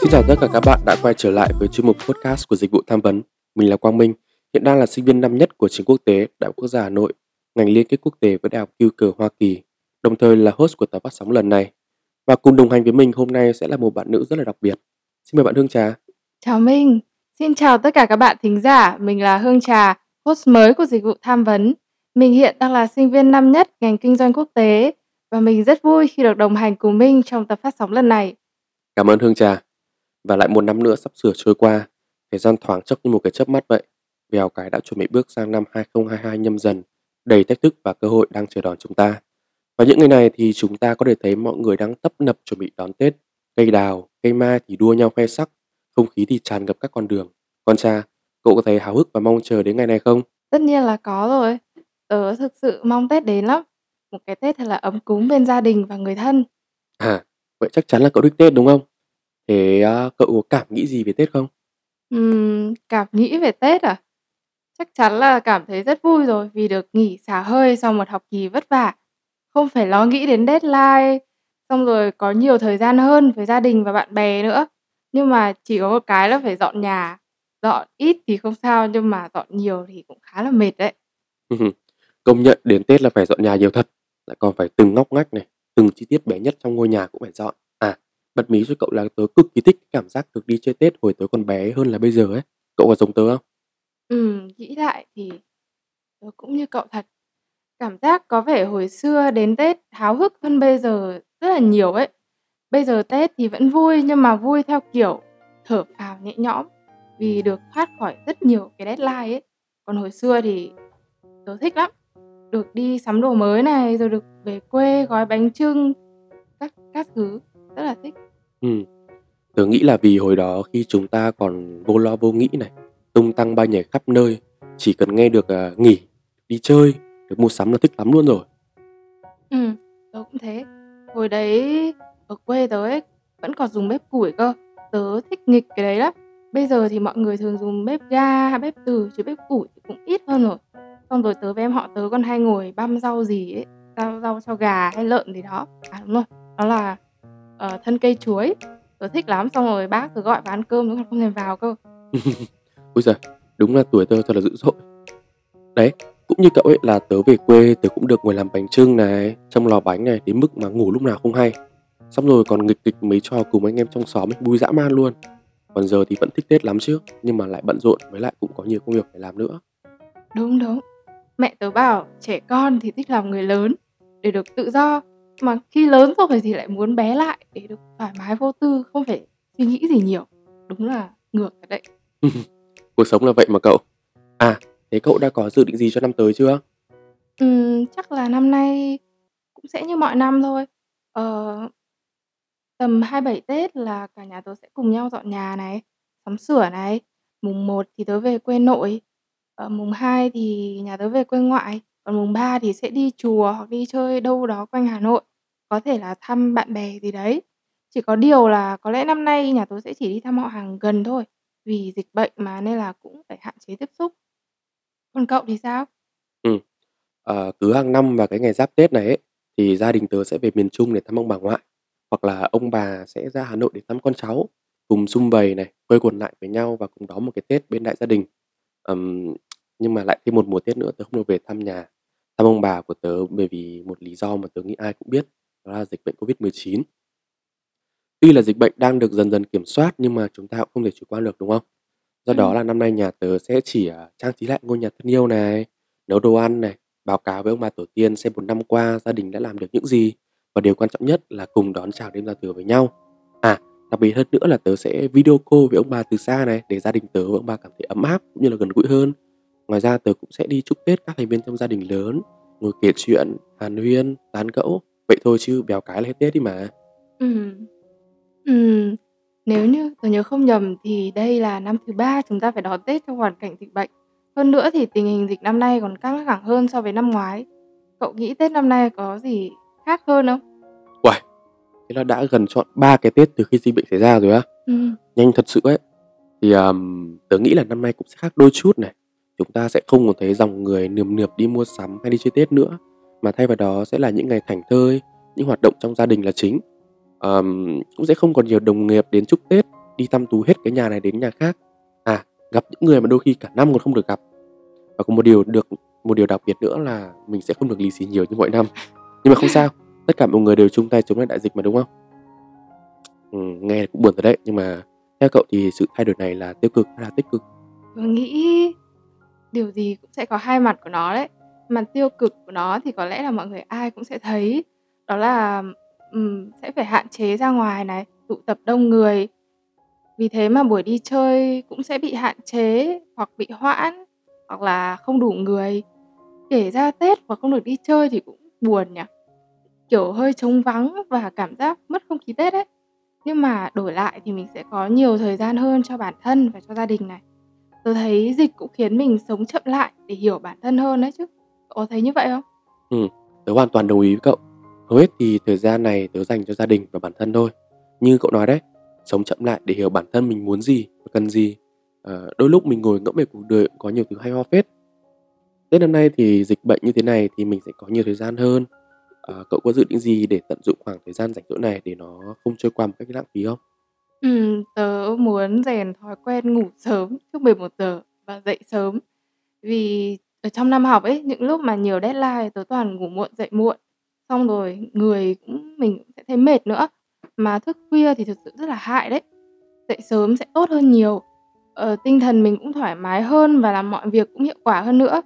Xin chào tất cả các bạn đã quay trở lại với chuyên mục podcast của Dịch vụ Tham vấn. Mình là Quang Minh, hiện đang là sinh viên năm nhất của trường quốc tế Đại học Quốc gia Hà Nội, ngành liên kết quốc tế với Đại học Cờ Hoa Kỳ, đồng thời là host của tập phát sóng lần này. Và cùng đồng hành với mình hôm nay sẽ là một bạn nữ rất là đặc biệt. Xin mời bạn Hương Trà. Chào Minh, xin chào tất cả các bạn thính giả, mình là Hương Trà, host mới của Dịch vụ Tham vấn. Mình hiện đang là sinh viên năm nhất ngành kinh doanh quốc tế và mình rất vui khi được đồng hành cùng Minh trong tập phát sóng lần này. Cảm ơn Hương Trà. Và lại một năm nữa sắp sửa trôi qua, thời gian thoáng chốc như một cái chớp mắt vậy. Vèo cái đã chuẩn bị bước sang năm 2022 nhâm dần, đầy thách thức và cơ hội đang chờ đón chúng ta. Và những ngày này thì chúng ta có thể thấy mọi người đang tấp nập chuẩn bị đón Tết. Cây đào, cây mai thì đua nhau khoe sắc, không khí thì tràn ngập các con đường. Con cha, cậu có thấy háo hức và mong chờ đến ngày này không? Tất nhiên là có rồi. Tớ thực sự mong Tết đến lắm. Một cái Tết thật là ấm cúng bên gia đình và người thân. À, vậy chắc chắn là cậu thích Tết đúng không? Thế à, cậu có cảm nghĩ gì về Tết không? Ừm, cảm nghĩ về Tết à? Chắc chắn là cảm thấy rất vui rồi vì được nghỉ xả hơi sau một học kỳ vất vả. Không phải lo nghĩ đến deadline, xong rồi có nhiều thời gian hơn với gia đình và bạn bè nữa. Nhưng mà chỉ có một cái là phải dọn nhà. Dọn ít thì không sao nhưng mà dọn nhiều thì cũng khá là mệt đấy. Công nhận đến Tết là phải dọn nhà nhiều thật, lại còn phải từng ngóc ngách này, từng chi tiết bé nhất trong ngôi nhà cũng phải dọn. Bật mí cho cậu là tớ cực kỳ thích cảm giác được đi chơi Tết hồi tớ còn bé hơn là bây giờ ấy. Cậu có giống tớ không? Ừ, nghĩ lại thì tớ cũng như cậu thật. Cảm giác có vẻ hồi xưa đến Tết háo hức hơn bây giờ rất là nhiều ấy. Bây giờ Tết thì vẫn vui nhưng mà vui theo kiểu thở phào nhẹ nhõm vì được thoát khỏi rất nhiều cái deadline ấy. Còn hồi xưa thì tớ thích lắm. Được đi sắm đồ mới này, rồi được về quê gói bánh trưng, các các thứ, rất là thích. Ừm, tớ nghĩ là vì hồi đó khi chúng ta còn vô lo vô nghĩ này, tung tăng bay nhảy khắp nơi, chỉ cần nghe được à, nghỉ, đi chơi, được mua sắm là thích lắm luôn rồi. Ừm, tớ cũng thế. Hồi đấy ở quê tớ ấy vẫn còn dùng bếp củi cơ. Tớ thích nghịch cái đấy lắm. Bây giờ thì mọi người thường dùng bếp ga hay bếp từ chứ bếp củi thì cũng ít hơn rồi. Xong rồi tớ với em họ tớ còn hay ngồi băm rau gì ấy, rau rau cho gà hay lợn gì đó. À đúng rồi, đó là ờ, thân cây chuối. Tớ thích lắm, xong rồi bác tớ gọi vào ăn cơm còn không thèm vào cơ. Ôi giời, đúng là tuổi tớ thật là dữ dội. Đấy, cũng như cậu ấy là tớ về quê tớ cũng được ngồi làm bánh chưng này, trong lò bánh này đến mức mà ngủ lúc nào không hay. Xong rồi còn nghịch kịch mấy trò cùng anh em trong xóm ấy, vui dã man luôn. Còn giờ thì vẫn thích Tết lắm chứ, nhưng mà lại bận rộn với lại cũng có nhiều công việc phải làm nữa. Đúng đúng. Mẹ tớ bảo trẻ con thì thích làm người lớn để được tự do mà khi lớn rồi thì lại muốn bé lại để được thoải mái vô tư, không phải suy nghĩ gì nhiều. Đúng là ngược đấy. Cuộc sống là vậy mà cậu. À, thế cậu đã có dự định gì cho năm tới chưa? Ừm, chắc là năm nay cũng sẽ như mọi năm thôi. Ờ, tầm 27 Tết là cả nhà tớ sẽ cùng nhau dọn nhà này, sắm sửa này. Mùng 1 thì tớ về quê nội, ờ, mùng 2 thì nhà tớ về quê ngoại, còn mùng 3 thì sẽ đi chùa hoặc đi chơi đâu đó quanh Hà Nội, có thể là thăm bạn bè gì đấy. Chỉ có điều là có lẽ năm nay nhà tớ sẽ chỉ đi thăm họ hàng gần thôi, vì dịch bệnh mà nên là cũng phải hạn chế tiếp xúc. Còn cậu thì sao? Ừ. Ờ, cứ hàng năm vào cái ngày giáp Tết này ấy, thì gia đình tớ sẽ về miền Trung để thăm ông bà ngoại. Hoặc là ông bà sẽ ra Hà Nội để thăm con cháu, cùng sum vầy này, quây quần lại với nhau và cùng đón một cái Tết bên đại gia đình. Ừm, nhưng mà lại thêm một mùa Tết nữa tớ không được về thăm nhà, thăm ông bà của tớ bởi vì một lý do mà tớ nghĩ ai cũng biết, đó là dịch bệnh Covid-19. Tuy là dịch bệnh đang được dần dần kiểm soát nhưng mà chúng ta cũng không thể chủ quan được đúng không? Do đó Ừm. là năm nay nhà tớ sẽ chỉ à, trang trí lại ngôi nhà thân yêu này, nấu đồ ăn này, báo cáo với ông bà tổ tiên xem một năm qua gia đình đã làm được những gì và điều quan trọng nhất là cùng đón chào đêm giao thừa với nhau. À, đặc biệt hơn nữa là tớ sẽ video call với ông bà từ xa này để gia đình tớ và ông bà cảm thấy ấm áp cũng như là gần gũi hơn. Ngoài ra tớ cũng sẽ đi chúc Tết các thành viên trong gia đình lớn, ngồi kể chuyện, hàn huyên, tán gẫu. Vậy thôi chứ béo cái là hết Tết đi mà. Ừm. Ừm, Nếu như tớ nhớ không nhầm thì đây là năm thứ ba chúng ta phải đón Tết trong hoàn cảnh dịch bệnh. Hơn nữa thì tình hình dịch năm nay còn căng thẳng hơn so với năm ngoái. Cậu nghĩ Tết năm nay có gì khác hơn không? Uầy, thế là đã gần trọn 3 cái Tết từ khi dịch bệnh xảy ra rồi á? Ừm. Nhanh thật sự ấy. Thì, ờm, tớ nghĩ là năm nay cũng sẽ khác đôi chút này. Chúng ta sẽ không còn thấy dòng người nườm nượp đi mua sắm hay đi chơi Tết nữa, mà thay vào đó sẽ là những ngày thảnh thơi, những hoạt động trong gia đình là chính. um, cũng sẽ không còn nhiều đồng nghiệp đến chúc Tết, đi thăm tú hết cái nhà này đến nhà khác. À, gặp những người mà đôi khi cả năm còn không được gặp. Và có một điều được một điều đặc biệt nữa là mình sẽ không được lì xì nhiều như mọi năm. Nhưng mà không sao, tất cả mọi người đều chung tay chống lại đại dịch mà, đúng không? ừ, nghe cũng buồn rồi đấy, nhưng mà theo cậu thì sự thay đổi này là tiêu cực hay là tích cực? tôi nghĩ điều gì cũng sẽ có hai mặt của nó đấy. Mặt tiêu cực của nó thì có lẽ là mọi người ai cũng sẽ thấy, đó là, um, sẽ phải hạn chế ra ngoài này, tụ tập đông người. Vì thế mà buổi đi chơi cũng sẽ bị hạn chế hoặc bị hoãn, hoặc là không đủ người. Kể ra Tết mà không được đi chơi thì cũng buồn nhỉ? Kiểu hơi trống vắng và cảm giác mất không khí Tết ấy. Nhưng mà đổi lại thì mình sẽ có nhiều thời gian hơn cho bản thân và cho gia đình này. Tớ thấy dịch cũng khiến mình sống chậm lại để hiểu bản thân hơn đấy chứ. Có thấy như vậy không? Ừm, tớ hoàn toàn đồng ý với cậu. Hầu hết thì thời gian này tớ dành cho gia đình và bản thân thôi. Như cậu nói đấy, sống chậm lại để hiểu bản thân mình muốn gì và cần gì. Ờ, đôi lúc mình ngồi ngẫm về cuộc đời cũng có nhiều thứ hay ho phết. Tết năm nay thì dịch bệnh như thế này thì mình sẽ có nhiều thời gian hơn. Ờ, cậu có dự định gì để tận dụng khoảng thời gian rảnh rỗi này để nó không trôi qua một cách lãng phí không? Ừm, tớ muốn rèn thói quen ngủ sớm trước 11 giờ và dậy sớm. Vì ở trong năm học ấy, những lúc mà nhiều deadline tớ toàn ngủ muộn dậy muộn, xong rồi người cũng mình cũng sẽ thấy mệt nữa. Mà thức khuya thì thực sự rất là hại đấy. Dậy sớm sẽ tốt hơn nhiều. Ờ, tinh thần mình cũng thoải mái hơn và làm mọi việc cũng hiệu quả hơn nữa.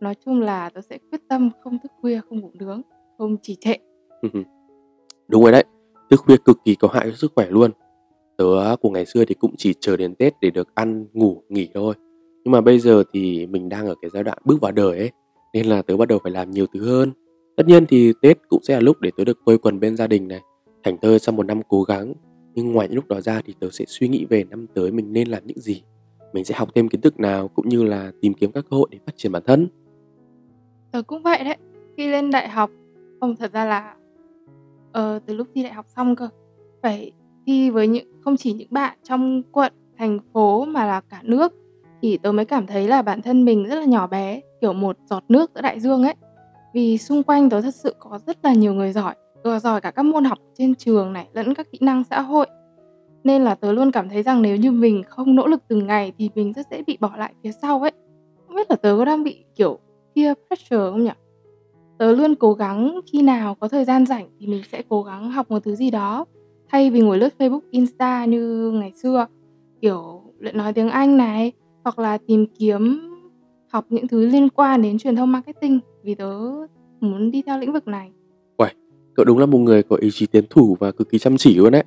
Nói chung là tớ sẽ quyết tâm không thức khuya, không ngủ nướng, không trì trệ. Đúng rồi đấy, thức khuya cực kỳ có hại cho sức khỏe luôn. Tớ à, của ngày xưa thì cũng chỉ chờ đến Tết để được ăn, ngủ, nghỉ thôi. Nhưng mà bây giờ thì mình đang ở cái giai đoạn bước vào đời ấy, nên là tớ bắt đầu phải làm nhiều thứ hơn. Tất nhiên thì Tết cũng sẽ là lúc để tớ được quây quần bên gia đình này, thành thơ sau một năm cố gắng. Nhưng ngoài những lúc đó ra thì tớ sẽ suy nghĩ về năm tới mình nên làm những gì. Mình sẽ học thêm kiến thức nào cũng như là tìm kiếm các cơ hội để phát triển bản thân. Tớ cũng vậy đấy. Khi lên đại học không, thật ra là, ờ, từ lúc thi đại học xong cơ, phải thi với những không chỉ những bạn trong quận, thành phố mà là cả nước, thì tớ mới cảm thấy là bản thân mình rất là nhỏ bé, kiểu một giọt nước giữa đại dương ấy. Vì xung quanh tớ thật sự có rất là nhiều người giỏi, vừa giỏi cả các môn học trên trường này, lẫn các kỹ năng xã hội. Nên là tớ luôn cảm thấy rằng nếu như mình không nỗ lực từng ngày thì mình rất dễ bị bỏ lại phía sau ấy. Không biết là tớ có đang bị, kiểu, peer pressure không nhỉ? Tớ luôn cố gắng khi nào có thời gian rảnh thì mình sẽ cố gắng học một thứ gì đó, thay vì ngồi lướt Facebook, Insta như ngày xưa, kiểu, luyện nói tiếng Anh này, hoặc là tìm kiếm học những thứ liên quan đến truyền thông marketing, vì tớ muốn đi theo lĩnh vực này. Uầy, cậu đúng là một người có ý chí tiến thủ và cực kỳ chăm chỉ luôn đấy.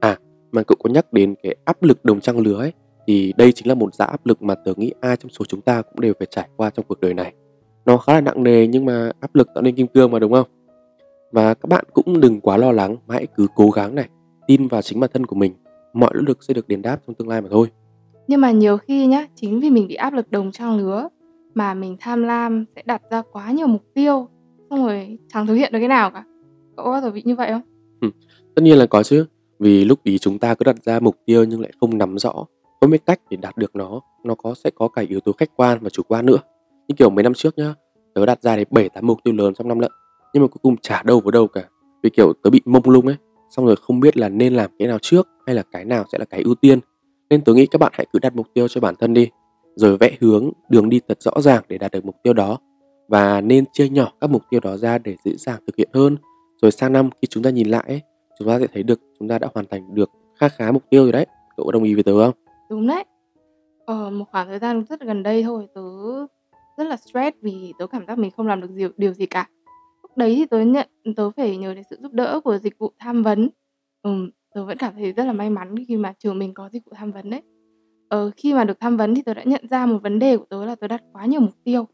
À, mà cậu có nhắc đến cái áp lực đồng trang lứa ấy, thì đây chính là một dạng áp lực mà tớ nghĩ ai trong số chúng ta cũng đều phải trải qua trong cuộc đời này. Nó khá là nặng nề nhưng mà áp lực tạo nên kim cương mà đúng không? Và các bạn cũng đừng quá lo lắng, mà hãy cứ cố gắng này, tin vào chính bản thân của mình. Mọi nỗ lực sẽ được đền đáp trong tương lai mà thôi. Nhưng mà nhiều khi nhá, chính vì mình bị áp lực đồng trang lứa mà mình tham lam sẽ đặt ra quá nhiều mục tiêu, xong rồi chẳng thực hiện được cái nào cả. Cậu có bao giờ bị như vậy không? Ừ, tất nhiên là có chứ. Vì lúc ấy chúng ta cứ đặt ra mục tiêu nhưng lại không nắm rõ, không biết cách để đạt được nó. Nó có sẽ có cả yếu tố khách quan và chủ quan nữa. Như kiểu mấy năm trước nhá, tớ đặt ra đến 7, 8 mục tiêu lớn trong năm lận, nhưng mà cuối cùng chả đâu vào đâu cả. Vì kiểu tớ bị mông lung ấy, xong rồi không biết là nên làm cái nào trước hay là cái nào sẽ là cái ưu tiên. Nên tôi nghĩ các bạn hãy cứ đặt mục tiêu cho bản thân đi, rồi vẽ hướng, đường đi thật rõ ràng để đạt được mục tiêu đó. Và nên chia nhỏ các mục tiêu đó ra để dễ dàng thực hiện hơn. Rồi sang năm khi chúng ta nhìn lại ấy, chúng ta sẽ thấy được chúng ta đã hoàn thành được khá khá mục tiêu rồi đấy. Cậu có đồng ý với tớ không? Đúng đấy. Ờ, một khoảng thời gian rất gần đây thôi, tớ rất là stress vì tớ cảm giác mình không làm được điều điều gì cả. Lúc đấy thì tớ nhận tớ phải nhờ đến sự giúp đỡ của dịch vụ tham vấn. Ừ, tớ vẫn cảm thấy rất là may mắn khi mà trường mình có dịch vụ tham vấn đấy. Ờ, khi mà được tham vấn thì tớ đã nhận ra một vấn đề của tớ là tớ đặt quá nhiều mục tiêu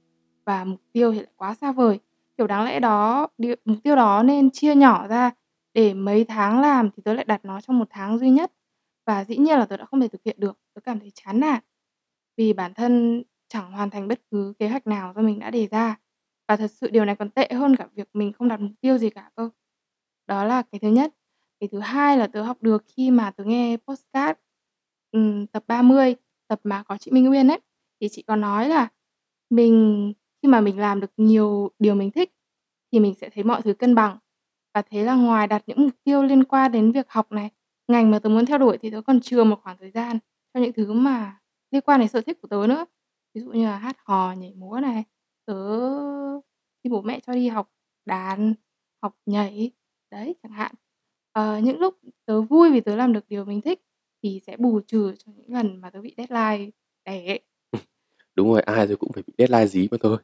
và mục tiêu thì lại quá xa vời. Kiểu, đáng lẽ đó mục tiêu đó nên chia nhỏ ra để mấy tháng làm thì tớ lại đặt nó trong một tháng duy nhất. Và dĩ nhiên là tớ đã không thể thực hiện được, tớ cảm thấy chán nản vì bản thân chẳng hoàn thành bất cứ kế hoạch nào do mình đã đề ra. Và thật sự điều này còn tệ hơn cả việc mình không đặt mục tiêu gì cả cơ. Đó là cái thứ nhất. Cái thứ hai là tớ học được khi mà tớ nghe podcast, ừm, tập 30, tập mà có chị Minh Nguyên ấy, thì chị có nói là mình khi mà mình làm được nhiều điều mình thích thì mình sẽ thấy mọi thứ cân bằng. Và thế là ngoài đặt những mục tiêu liên quan đến việc học này, ngành mà tớ muốn theo đuổi thì tớ còn chừa một khoảng thời gian cho những thứ mà liên quan đến sở thích của tớ nữa. Ví dụ như là hát hò, nhảy múa này, tớ khi bố mẹ cho đi học đàn, học nhảy, đấy, chẳng hạn. Ờ, những lúc tớ vui vì tớ làm được điều mình thích thì sẽ bù trừ cho những lần mà tớ bị deadline đè. Ừ, đúng rồi, ai rồi cũng phải bị deadline dí mà thôi.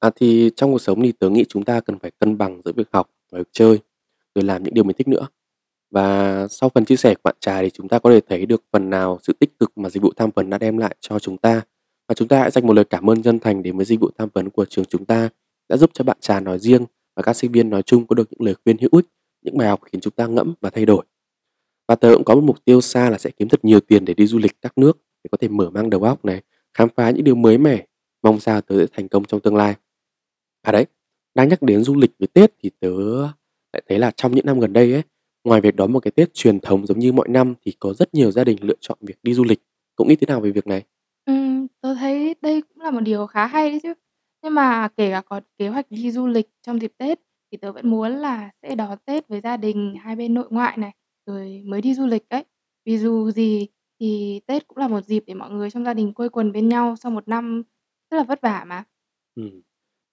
À, thì trong cuộc sống thì tớ nghĩ chúng ta cần phải cân bằng giữa việc học và việc chơi, rồi làm những điều mình thích nữa. Và sau phần chia sẻ của bạn trà thì chúng ta có thể thấy được phần nào sự tích cực mà dịch vụ tham vấn đã đem lại cho chúng ta. Và chúng ta hãy dành một lời cảm ơn chân thành đến với dịch vụ tham vấn của trường chúng ta đã giúp cho bạn trà nói riêng và các sinh viên nói chung có được những lời khuyên hữu ích, những bài học khiến chúng ta ngẫm và thay đổi. Và tớ cũng có một mục tiêu xa là sẽ kiếm thật nhiều tiền để đi du lịch các nước để có thể mở mang đầu óc này, khám phá những điều mới mẻ. Mong sao tớ sẽ thành công trong tương lai. À đấy, đang nhắc đến du lịch với Tết thì tớ lại thấy là trong những năm gần đây ấy, ngoài việc đón một cái Tết truyền thống giống như mọi năm thì có rất nhiều gia đình lựa chọn việc đi du lịch. Cũng nghĩ thế nào về việc này? Ừm, tớ thấy đây cũng là một điều khá hay đấy chứ. Nhưng mà kể cả có kế hoạch đi du lịch trong dịp Tết thì tớ vẫn muốn là sẽ đón Tết với gia đình hai bên nội ngoại này, rồi mới đi du lịch đấy. Vì dù gì thì Tết cũng là một dịp để mọi người trong gia đình quây quần bên nhau sau một năm rất là vất vả mà. Ừm.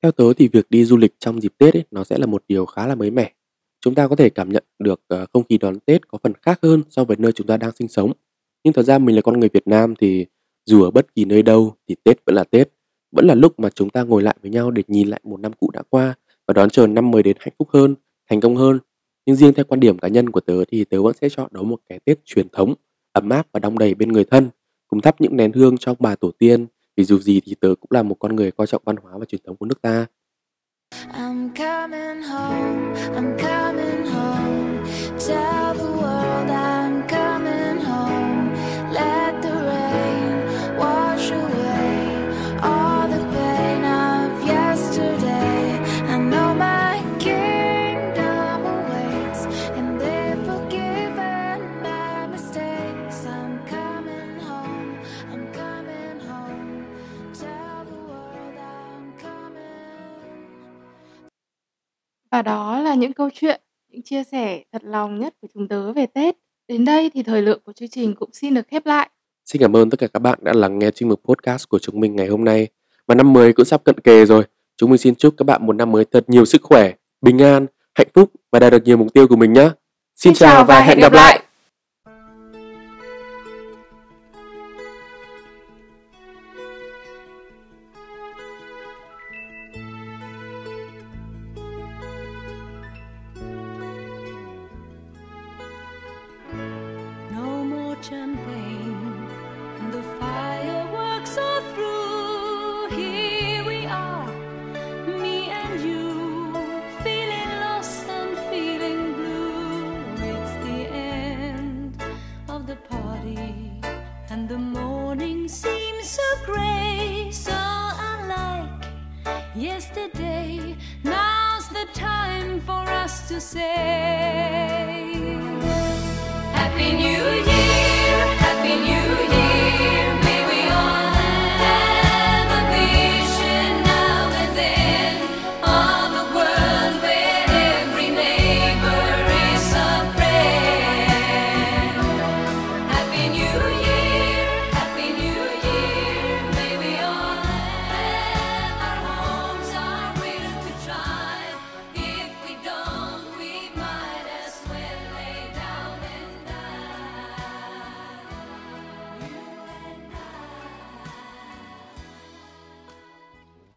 Theo tớ thì việc đi du lịch trong dịp Tết ấy, nó sẽ là một điều khá là mới mẻ. Chúng ta có thể cảm nhận được, ờ, không khí đón Tết có phần khác hơn so với nơi chúng ta đang sinh sống. Nhưng thật ra mình là con người Việt Nam thì dù ở bất kỳ nơi đâu thì Tết vẫn là Tết, vẫn là lúc mà chúng ta ngồi lại với nhau để nhìn lại một năm cũ đã qua và đón chờ năm mới đến hạnh phúc hơn, thành công hơn. Nhưng riêng theo quan điểm cá nhân của tớ thì tớ vẫn sẽ chọn đó một cái Tết truyền thống, ấm áp và đong đầy bên người thân, cùng thắp những nén hương cho bà tổ tiên, vì dù gì thì tớ cũng là một con người coi trọng văn hóa và truyền thống của nước ta. I'm coming home, I'm coming home. Tell the world I Và đó là những câu chuyện, những chia sẻ thật lòng nhất của chúng tớ về Tết. Đến đây thì thời lượng của chương trình cũng xin được khép lại. Xin cảm ơn tất cả các bạn đã lắng nghe chuyên mục podcast của chúng mình ngày hôm nay. Và năm mới cũng sắp cận kề rồi. Chúng mình xin chúc các bạn một năm mới thật nhiều sức khỏe, bình an, hạnh phúc và đạt được nhiều mục tiêu của mình nhé. Xin chào và hẹn gặp lại. No say. Happy New Year!